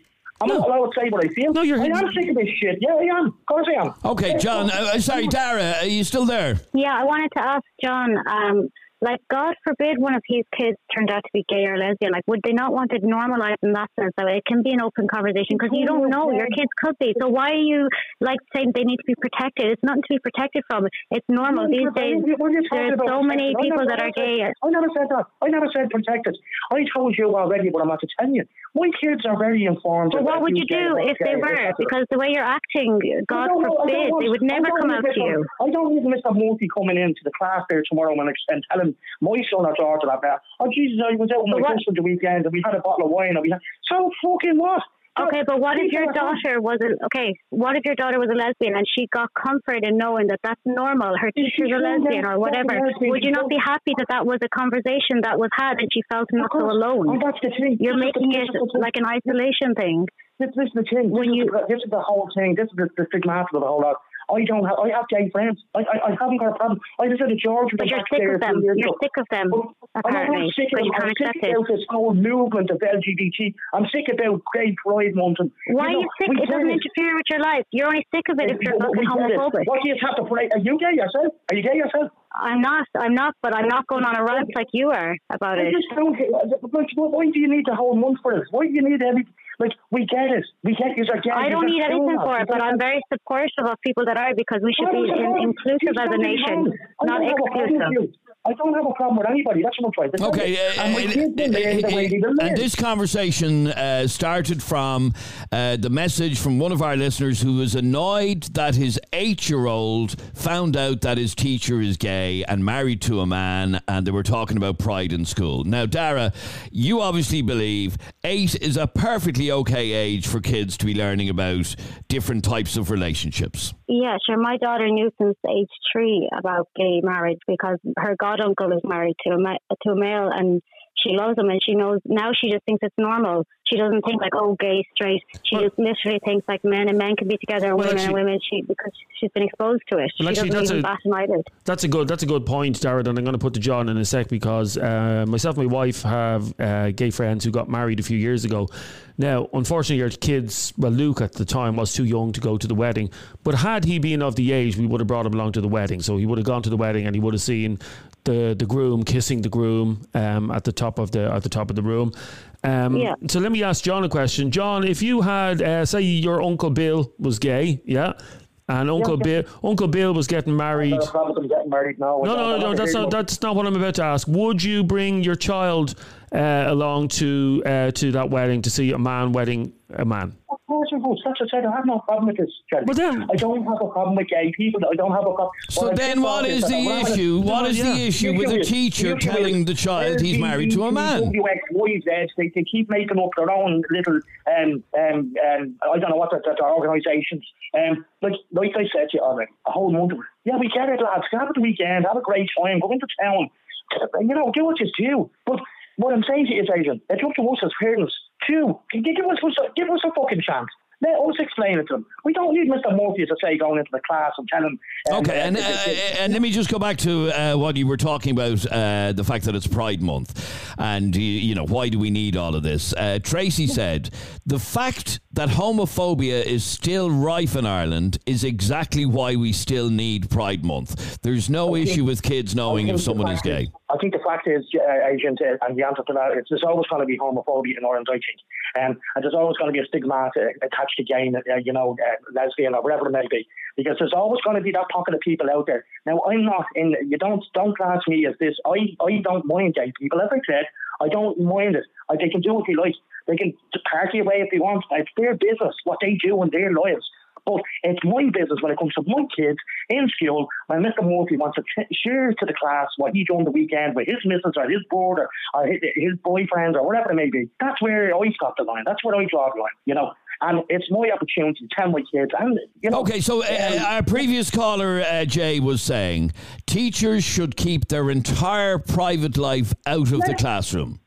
I'm No. not allowed to say what I feel. No, you're- I am sick of this shit. Yeah, I am. Of course I am. okay, John. Uh, uh, sorry, Dara, are you still there? Yeah, I wanted to ask John, um, like, God forbid one of his kids turned out to be gay or lesbian. Like, would they not want it normalized in that sense? So it can be an open conversation because you don't know your kids could be. So why are you like saying they need to be protected? It's nothing to be protected from. It's normal these days. There's so many? People that are gay. I never said that. I never said protected. I told you already what I'm about to tell you. My kids are very informed. But what would you do if they were? Because the way you're acting, God I don't know- I forbid, they would never come out to you. I don't need Mr. Murphy coming into the class there tomorrow and, and telling my son or daughter that, that, oh, Jesus, I was out with my what- husband the weekend and we had a bottle of wine and we had. So fucking what? Okay, but what if your daughter was a okay? What if your daughter was a lesbian and she got comfort in knowing that that's normal? Her teacher's a lesbian or whatever. Would you not be happy that that was a conversation that was had and she felt not so alone? And that's the thing. You're This making this it is like an isolation thing. This, this is the thing. This, When is you- the, this is the whole thing. This is the, the stigmata of the whole lot. I don't have. I have gay friends. I, I, I haven't got a problem. I just had a George But you're sick of them. Oh, you're sick of them, I'm sick of I'm sick it. about this whole movement of LGBT. I'm sick about gay pride month. And, Why are know, you sick? It doesn't interfere with your life. You're only sick of it if you're fucking homophobic. What do you have to pray? Are you gay yourself? Are you gay yourself? I'm not. I'm not. But I'm not going on a rant like you are about I it. just don't why do you need the whole month for this? Why do you need every? Like, we get it. We get you are gay. I don't need anything for it, but I'm very supportive of people that are because we should be in, inclusive as a nation, not exclusive. I don't have a problem with anybody. That's what I'm trying to. Okay, uh, and my kids in there, the way they live. and this conversation uh, started from uh, the message from one of our listeners who was annoyed that his eight-year-old found out that his teacher is gay and married to a man, and they were talking about pride in school. Now, Dara, you obviously believe eight is a perfectly okay age for kids to be learning about different types of relationships. Yeah, sure. My daughter knew since age three about gay marriage because her goduncle is married to a ma- to a male, and she loves him, and she knows now. She just thinks it's normal. She doesn't think like oh, gay, straight. She Well- just literally thinks like men and men can be together, Well, women actually- and women. She because she's been exposed to it. Well, she actually, doesn't that's even a- bat an eyelid. That's a good. That's a good point, Darren. And I'm going to put to John in a sec because uh, myself and my wife have uh, gay friends who got married a few years ago. Now, unfortunately, your kids, well, Luke at the time was too young to go to the wedding, but had he been of the age, we would have brought him along to the wedding. So he would have gone to the wedding and he would have seen the the groom kissing the groom um, at the top of the at the top of the room. Um, Yeah. So let me ask John a question. John, if you had, uh, say, your uncle Bill was gay, yeah, and Uncle yeah. Bill, Uncle Bill was getting married. No problem getting married now. No, no, no. That's not. That's not what I'm about to ask. Would you bring your child uh, along to uh, to that wedding to see a man wedding a man? Of course, of course. That's what I said. I have no problem with this, Jerry. But then- I don't have a problem with gay people. I don't have a problem. So then, what is the issue? What is the issue with a teacher telling the child he's married to a man? X, Y, Z. They, they keep making up their own little, um, um, um, I don't know what they're, they're organisations. Um, like, like I said to you already, a whole month of it. Yeah, we get it, lads. Have a the weekend. Have a great time. Go into town. You know, do what you do. But what I'm saying to you is, Adrian, it's up to us as parents to give us, give us a fucking chance. Let us explain it to them. We don't need Mr. Murphy to say going into the class and tell him. um, Okay, and, uh, uh, and let me just go back to uh, what you were talking about uh, the fact that it's Pride Month. And, you, know, why do we need all of this? Uh, Tracy said the fact that homophobia is still rife in Ireland is exactly why we still need Pride Month. There's no issue with kids knowing I if someone is gay. I think the fact is, uh, Adrian, uh, and the answer to that is there's always going to be homophobia in Ireland, I think. Um, and there's always going to be a stigma uh, attached to gay, uh, you know, uh, lesbian or whatever it may be. Because there's always going to be that pocket of people out there. Now, I'm not in, you don't don't class me as this. I, I don't mind gay people. As I said, I don't mind it. I, they can do what they like. They can party away if they want. It's their business, what they do in their lives. But it's my business when it comes to my kids in school. When Mr. Murphy wants to t- share to the class what he done the weekend with his missus or his brother or his, his boyfriend or whatever it may be, that's where I stop the line. That's where I draw the line, you know. And it's my opportunity to tell my kids. And you know, Okay, so uh, our previous caller, uh, Jay, was saying teachers should keep their entire private life out of the classroom.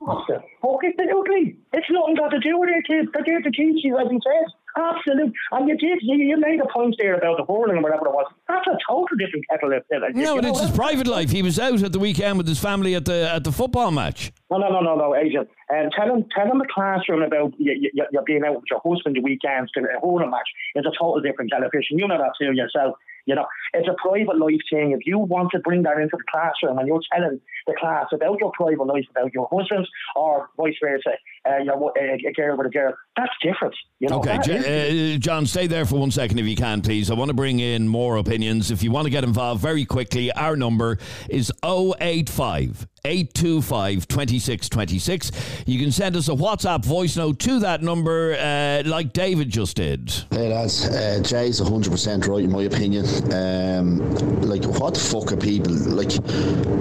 Absolutely. It's nothing got to do with their kids. They're there to teach you, as he says. Absolutely. And you did, you, you made a point there about the hurling or whatever it was. That's a total different kettle of fish. No, You but know, it's his private life. He was out at the weekend with his family at the at the football match. No, no, no, no, no, Adrian. Um, tell him, tell him the classroom about you, you, you being out with your husband the weekends to a hurling match is a total different kettle of fish. And you know that too yourself. You know, it's a private life thing. If you want to bring that into the classroom and you're telling the class about your private life, about your husband, or vice versa, uh, you know, a, a girl with a girl, that's different. You know, Okay, J- uh, John, stay there for one second if you can, please. I want to bring in more opinions. If you want to get involved very quickly, our number is 085 825 2626. You can send us a WhatsApp voice note to that number, uh, like David just did. Hey lads, uh, Jay's 100% right in my opinion. Um, like, what the fuck are people like?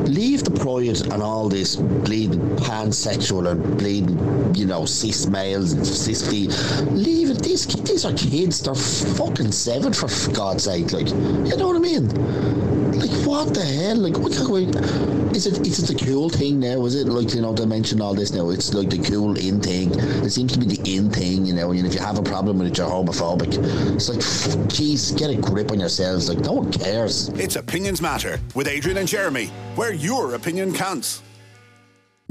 Leave the pride and all this bleeding pansexual and bleeding, you know, cis males and cis fe- Leave it. These these are kids. They're fucking seven for God's sake. Like, you know what I mean? Like, what the hell? Like, what kind of, is it? Is it the cool thing now? Is it like you know they mention all this now? It's like the cool in thing. It seems to be the in thing, you know. And if you have a problem with it, you're homophobic. It's like, jeez, get a grip on yourselves. Like, no one cares. It's Opinions Matter with Adrian and Jeremy, where your opinion counts.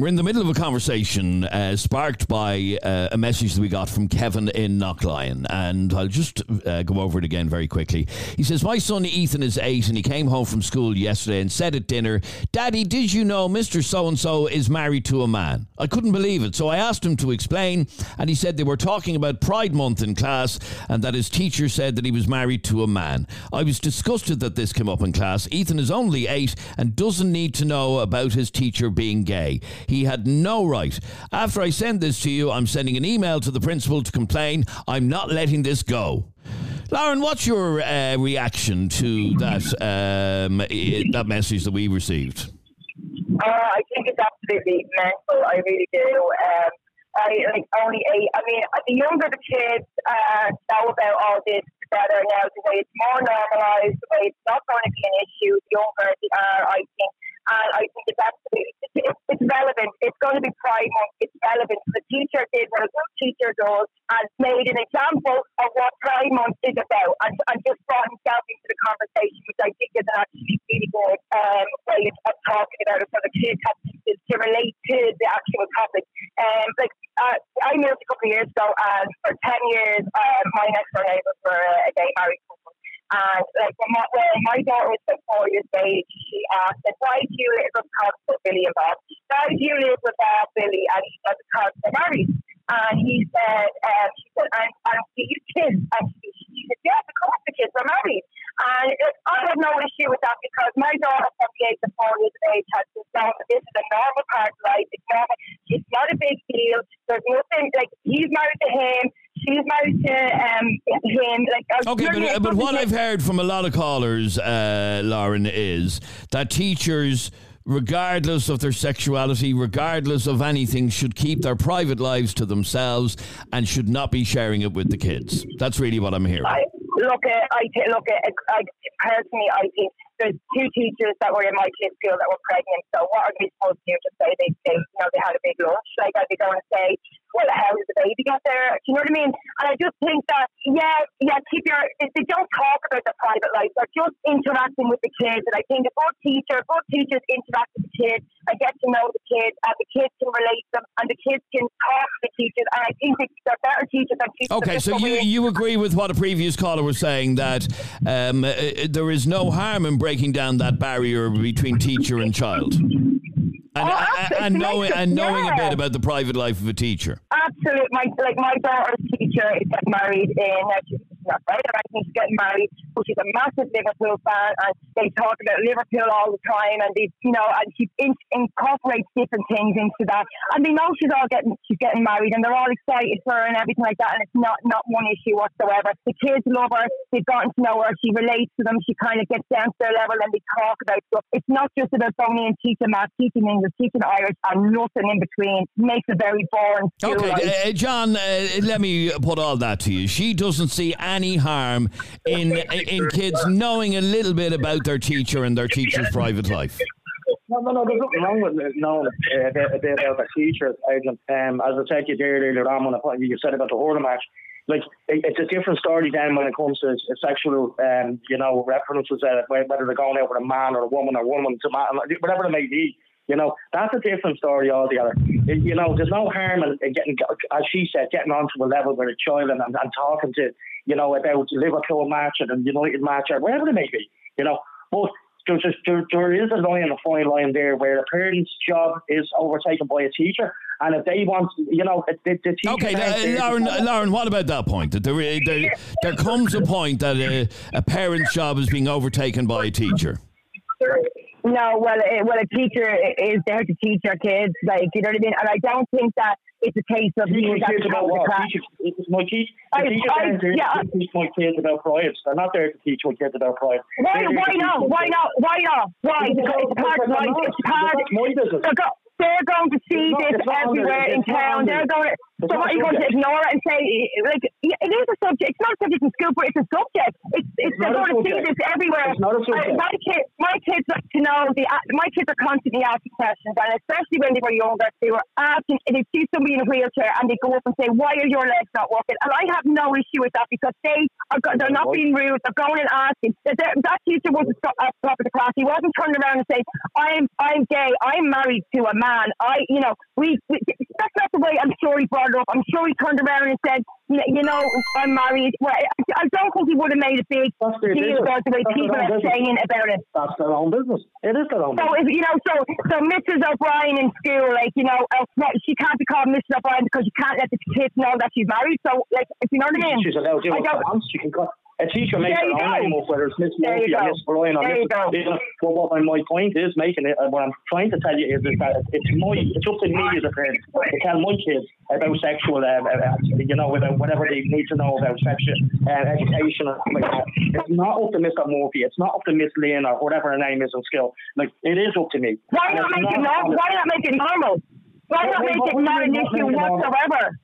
We're in the middle of a conversation uh, sparked by uh, a message that we got from Kevin in Knocklyon, and I'll just uh, go over it again very quickly. He says, My son Ethan is eight, and he came home from school yesterday and said at dinner, Daddy, did you know Mr. So and so is married to a man? I couldn't believe it, so I asked him to explain, and he said they were talking about Pride Month in class, and that his teacher said that he was married to a man. I was disgusted that this came up in class. Ethan is only eight and doesn't need to know about his teacher being gay. He had no right. After I send this to you, I'm sending an email to the principal to complain. I'm not letting this go. Lauren, what's your uh, reaction to that um, that message that we received? Uh, I think it's absolutely mental. I really do. Um, I like only eight. I mean, the younger the kids uh, know about all this, better. Now, the way it's more normalised, the way it's not going to be an issue, the younger they are, I think. And I think it's absolutely it's, it's relevant. It's going to be Month. It's relevant. The teacher did what a good teacher does and made an example of what Pride Month is about, and, and just brought himself into the conversation, which I think is an actually really good um, way of talking about it for the kids to, relate to the actual topic. Um, like uh, I moved a couple of years ago, and for ten years, uh, my next door neighbours were a gay married couple. And like when my, when my daughter was about four years of age, she asked, like, "Why do you live with because of Billy and Bob? Why do you live with uh, Billy?" And he said, "Because they're married." And he said, um, "She said, and, and these kids." And she, she said, "Yes, of course the kids are married." And it, I have no issue with that because my daughter from the age of four years of age has been known that this is a normal part of life. It's normal. It's not a big deal. There's nothing like he's married to him. She's married to um, him. Like Okay, but, but what I've heard from a lot of callers, uh, Lauren, is that teachers, regardless of their sexuality, regardless of anything, should keep their private lives to themselves and should not be sharing it with the kids. That's really what I'm hearing. I, look at I t- look uh, at I, personally I think there's two teachers that were in my kids' school that were pregnant. So what are they supposed to do? Just say they, they you know they had a big lunch? Like are they going to say, well, how did the baby get there? Do you know what I mean? And I just think that yeah, yeah, keep your they don't talk about their private life. They're just interacting with the kids. And I think a good teacher, good teachers interact the kids and get to know the kids, and the kids can relate them, and the kids can talk to the teachers. And I think they're better teachers than teachers. Okay, so you, in- you agree with what a previous caller was saying that um, uh, there is no harm in breaking down that barrier between teacher and child, and, Oh, and- absolutely. and knowing and knowing a bit about the private life of a teacher. Absolutely. My like my daughter's teacher is married in right, I think she's getting married, but she's a massive Liverpool fan and they talk about Liverpool all the time and they you know, and she in, incorporates different things into that. And they know she's all getting she's getting married and they're all excited for her and everything like that and it's not not one issue whatsoever. The kids love her, they've gotten to know her, she relates to them, she kind of gets down to their level and they talk about stuff. It's not just about going and teaching math, teaching English, teaching Irish and nothing in between. Makes it very boring. school Okay, uh, John, uh, let me put all that to you. She doesn't see any harm in in kids knowing a little bit about their teacher and their teacher's private life. No, no, no. There's nothing wrong with it, knowing uh, about the teachers, Adrian. Um, as I said to you earlier on when you said about the order match, like it, it's a different story then when it comes to sexual, um, you know, references, uh, whether they're going out with a man or a woman or a woman to man, whatever it may be. You know, that's a different story altogether. It- you know, there's no harm in, in getting, as she said, getting onto a level with a child and, and, and talking to, you know, about Liverpool match and a United match or whatever it may be. You know, but there's just, there, there is a line, a fine line there where a parent's job is overtaken by a teacher. And if they want, you know, the, the teacher. Okay, aren't there uh, Lauren, Lauren, what about that point? That there, there, there comes a point that a, a parent's job is being overtaken by a teacher. No, well, it, well, a teacher eh, eh, is there to teach our kids, like you know what I mean. And I don't think that it's a case of Teach you my kids about what? class. Teach, my teach, I- teachers I- aren't there yeah, to teach my kids about pride. They're not there to teach my kids about pride. Why? They're Why not? Why not? Why not? Why? Because- it's part of life. It's part. my business. They're, going to see this it's not under- everywhere in town. They're going to. So what are you going to ignore it and say like it is a subject? It's not a subject in school, but it's a subject. It's, it's, they're going to see this everywhere. It's not a Uh, subject. my kids, my kids like to know the. My kids are constantly asking questions, and especially when they were younger, they were asking. They see somebody in a wheelchair, and they go up and say, "Why are your legs not working?" And I have no issue with that because they are. They're not being rude. They're going and asking. That, teacher wasn't at the top of the class. He wasn't turning around and saying, "I'm I'm gay. I'm married to a man. I you know we, we that's not the way I'm sure he brought it up. I'm sure he turned around and said, "You know, I'm married." Well, I don't think he would have made a big deal about the way That's people are business. saying about it. That's their own business. It is their own So business. if you know, so so Mrs. O'Brien in school, like you know, she can't be called Mrs. O'Brien because you can't let the kids know that she's married. So like, if you know what I mean? She's allowed to do what she wants. She can cut. A teacher makes There own go. name whether it's Miss Murphy or. Miss Brian or Miss. you go. you know, Well, what my, my point is making it, what I'm trying to tell you is, is that it's my, it's up to me as a parent to tell my kids about sexual, uh, uh, you know, about whatever they need to know about sexual uh, education and like that. It's not up to Mr. Murphy. It's not up to Miss Lynn or whatever her name is in school. Like it is up to me. Why And not make it normal? Why not make it normal? Why not make it not an issue it whatsoever?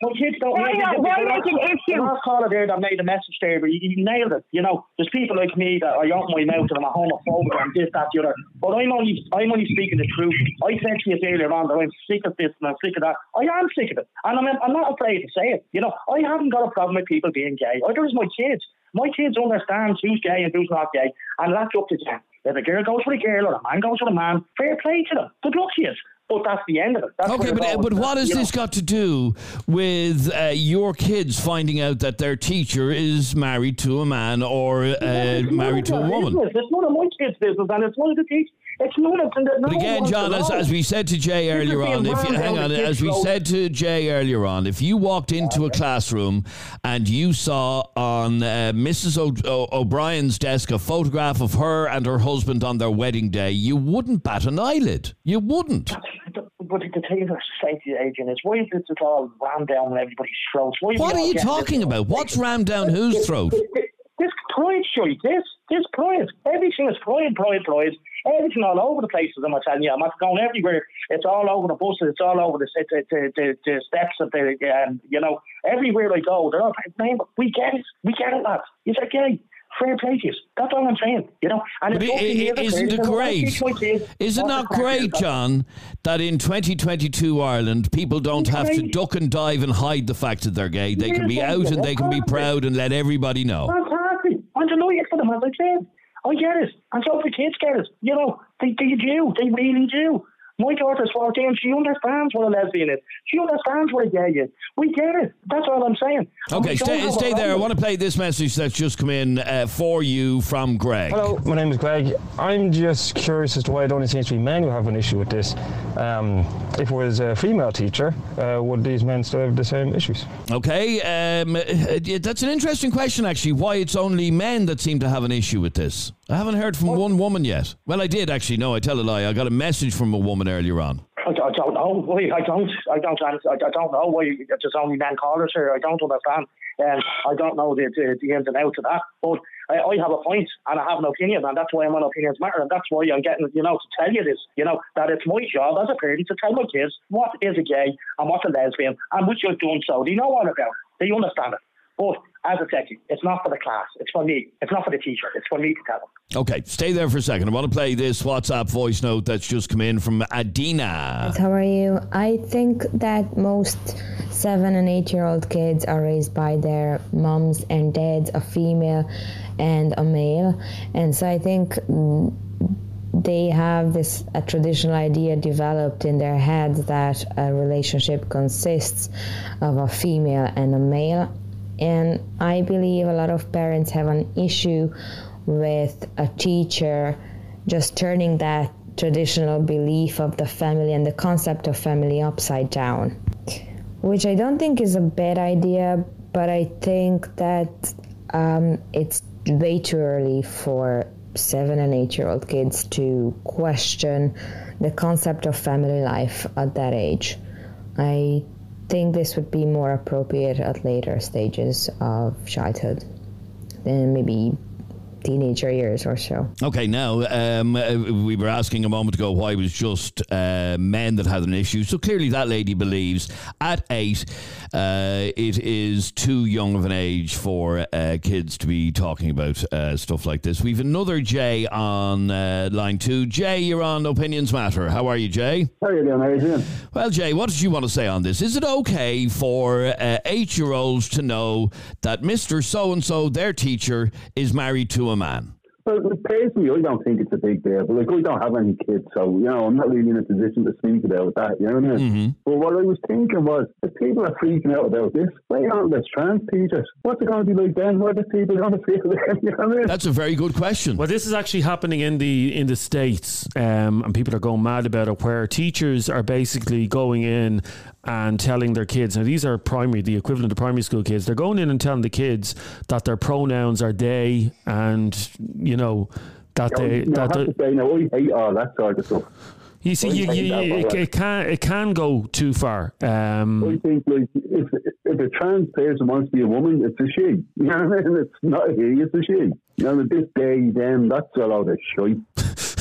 My kids don't Why make it. why the make an issue? Last caller there that made a message there, but you, you nailed it. You know, there's people like me that I open my mouth and I'm a homophobic and this, that, the other. But I'm only, I'm only speaking the truth. I said to you earlier on that I'm sick of this and I'm sick of that. I am sick of it, and I'm, I'm not afraid to say it. You know, I haven't got a problem with people being gay. Either is my kids. My kids understand who's gay and who's not gay, and that's up to them. If a girl goes for a girl or a man goes for a man, fair play to them. Good luck to you. But that's the end of it. That's Okay, but, but what has You know, this got to do with uh, your kids finding out that their teacher is married to a man or uh, married to a woman? business. It's none of my kids' business, and it's none of the teachers. It's of them. But again, John, as, as we said to Jay earlier on, if you, hang on, as we kids' said to Jay earlier on, if you walked into a classroom and you saw on uh, Mrs. O- o- O'Brien's desk a photograph of her and her husband on their wedding day, you wouldn't bat an eyelid. You wouldn't. But the thing I say to you, Adrian, is why is this all rammed down everybody's throats? Why What are you talking about? What's rammed down whose throat? This pride, shite. This, this pride. Everything is pride, pride, pride. Everything all over the places. I'm telling you, I'm not going everywhere. It's all over the buses. It's all over the the, the, the, the steps of the, um, you know, everywhere I go. They're all, man, we get it. We get it, lads. It's okay. Fair play to you. That's all I'm saying. You know, and But it's i- up to you i- as a isn't it great? teach my kids Is it not great. John, that in 2022 Ireland, people don't It's have to duck and dive and hide the fact that they're gay? They can be out and they can be proud and let everybody know. Fantastic. I'm delighted for them, as I said. I get it. And so the kids get it. You know, they, they do. They really do. My daughter's 14. She understands what a lesbian is. She understands what a gay is. We get it. That's all I'm saying. Okay, stay, stay there. I want to play this message that's just come in uh, for you from Greg. Hello, my name is Greg. I'm just curious as to why it only seems to be men who have an issue with this. Um, if it was a female teacher, uh, would these men still have the same issues? Okay, um, uh, that's an interesting question, actually. Why it's only men that seem to have an issue with this? I haven't heard from one woman yet. Well, I did actually. No, I tell a lie. I got a message from a woman earlier on. I, I don't know. Why I don't. I don't. I, I don't know why there's only men callers here. I don't understand. Um, I don't know the, the, the ins and outs of that. But I, have a point and I have an opinion, and that's why on Opinions Matter, and that's why I'm getting, you know, to tell you this. You know, that it's my job as a parent to tell my kids what is a gay and what's a lesbian, and which you've done so. They know all about it. They understand it. But as I said, it's not for the class. It's for me. It's not for the teacher. It's for me to tell them. Okay, stay there for a second. I want to play this WhatsApp voice note that's just come in from Adina. How are you? I think that most seven and eight year old kids are raised by their moms and dads, a female and a male. And so I think mm, they have this a traditional idea developed in their heads that a relationship consists of a female and a male. And I believe a lot of parents have an issue with a teacher just turning that traditional belief of the family and the concept of family upside down, which I don't think is a bad idea, but I think that um, it's way too early for seven and eight year old kids to question the concept of family life at that age. I think this would be more appropriate at later stages of childhood, then maybe teenager years or so. Okay, now um, uh, we were asking a moment ago why it was just uh, men that had an issue. So clearly, that lady believes at eight uh, it is too young of an age for uh, kids to be talking about uh, stuff like this. We've another Jay on uh, line two. Jay, you're on Opinions Matter. How are you, Jay? How are you doing? How are you doing? Well, Jay, what did you want to say on this? Is it okay for uh, eight year olds to know that Mr. So and so, their teacher, is married to a man? Well, personally, I don't think it's a big deal. But like, I don't have any kids, so you know, I'm not really in a position to speak about that. You know what I mean? Mm-hmm. But what I was thinking was, if people are freaking out about this, why aren't there trans teachers? What's it going to be like then? What are people going to feel then? You know what I mean? That's a very good question. Well, this is actually happening in the in the states, um, and people are going mad about it. Where teachers are basically going in and telling their kids. Now, these are primary, the equivalent of primary school kids. They're going in and telling the kids that their pronouns are they, and you know that You they you I that have they, to say, no, I hate all that sort of stuff. you see, I you, you, it, it can it can go too far. Um, I think like if if a trans person wants to be a woman, it's a she. You know what I mean? It's not a he, it's a she. You know, this day, then that's a lot of shite.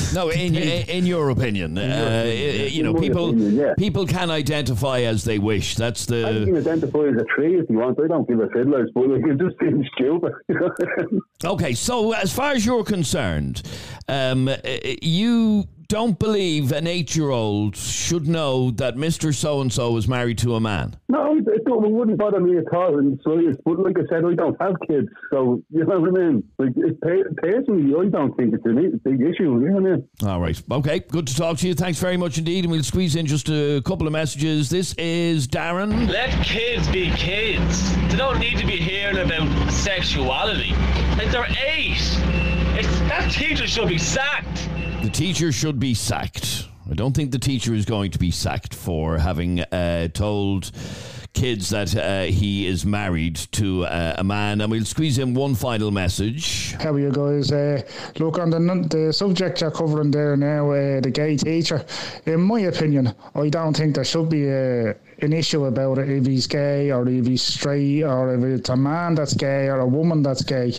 No, in in your opinion, uh, you know, people opinion, yeah. people can identify as they wish. That's the. I can identify as a tree if you want. I don't give a fiddler's, but it just seems stupid. okay. So, as far as you're concerned, um, uh, you don't believe an eight-year-old should know that Mister So and So is married to a man. No, it, it, don't- it wouldn't bother me at all And the slightest. But like I said, I don't have kids, so you know what I mean. Like it, pa- personally, I don't think it's a big issue. You know what I mean? All right. Okay. Good to talk to you. Thanks very much indeed. And we'll squeeze in just a couple of messages. This is Darren. Let kids be kids. They don't need to be hearing about sexuality. Like they're eight. It's, that teacher should be sacked. The teacher should be sacked. I don't think the teacher is going to be sacked for having uh, told kids that uh, he is married to uh, a man. And we'll squeeze in one final message. How are you guys? Uh, look, on the, the subject you're covering there now, uh, the gay teacher, in my opinion, I don't think there should be a, an issue about if he's gay or if he's straight or if it's a man that's gay or a woman that's gay.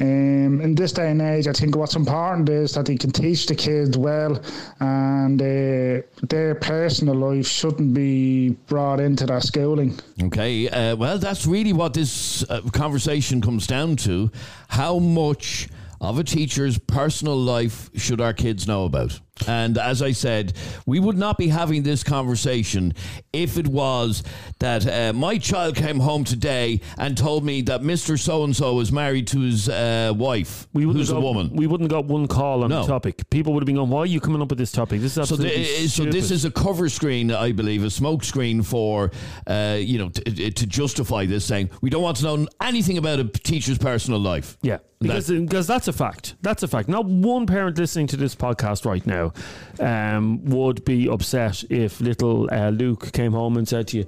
Um, in this day and age, I think what's important is that he can teach the kids well and uh, their personal life shouldn't be brought into that schooling. Okay, uh, well, that's really what this uh, conversation comes down to. How much of a teacher's personal life should our kids know about? And as I said, we would not be having this conversation if it was that uh, my child came home today and told me that Mr. So and so is married to his uh, wife, We wouldn't who's a got, woman. We wouldn't got one call on No. the topic. People would have been going, "Why are you coming up with this topic? This is So, the, so this is a cover screen, I believe, a smoke screen for, uh, you know, t- to justify this, saying we don't want to know anything about a teacher's personal life. Yeah, because, because that's a fact. That's a fact. Not one parent listening to this podcast right now um, would be upset if little uh, Luke came home and said to you,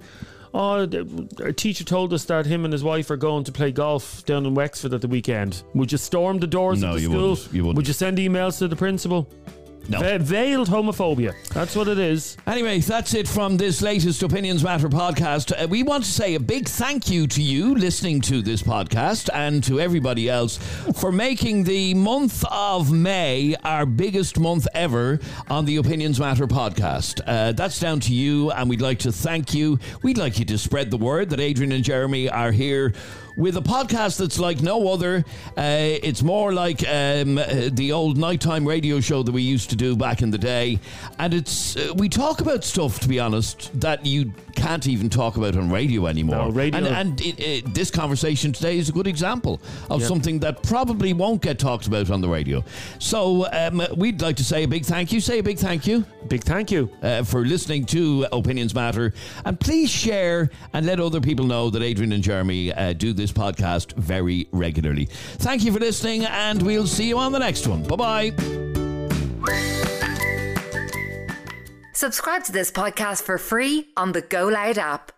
Oh, our teacher told us that him and his wife are going to play golf down in Wexford at the weekend. Would you storm the doors No, of the you school? wouldn't. You wouldn't. Would you send emails to the principal? No. Ve- veiled homophobia. That's what it is. Anyway, that's it from this latest Opinions Matter podcast. Uh, we want to say a big thank you to you listening to this podcast and to everybody else for making the month of May our biggest month ever on the Opinions Matter podcast. Uh, that's down to you, and we'd like to thank you. We'd like you to spread the word that Adrian and Jeremy are here with a podcast that's like no other. Uh, it's more like um, the old nighttime radio show that we used to do back in the day, and it's uh, we talk about stuff to be honest that you can't even talk about on radio anymore. No, radio- and, and it, it, this conversation today is a good example of Yep. something that probably won't get talked about on the radio. So um, we'd like to say a big thank you. Say a big thank you. Big thank you uh, for listening to Opinions Matter, and please share and let other people know that Adrian and Jeremy uh, do this podcast very regularly. Thank you for listening, and we'll see you on the next one. Bye bye. Subscribe to this podcast for free on the Go Loud app.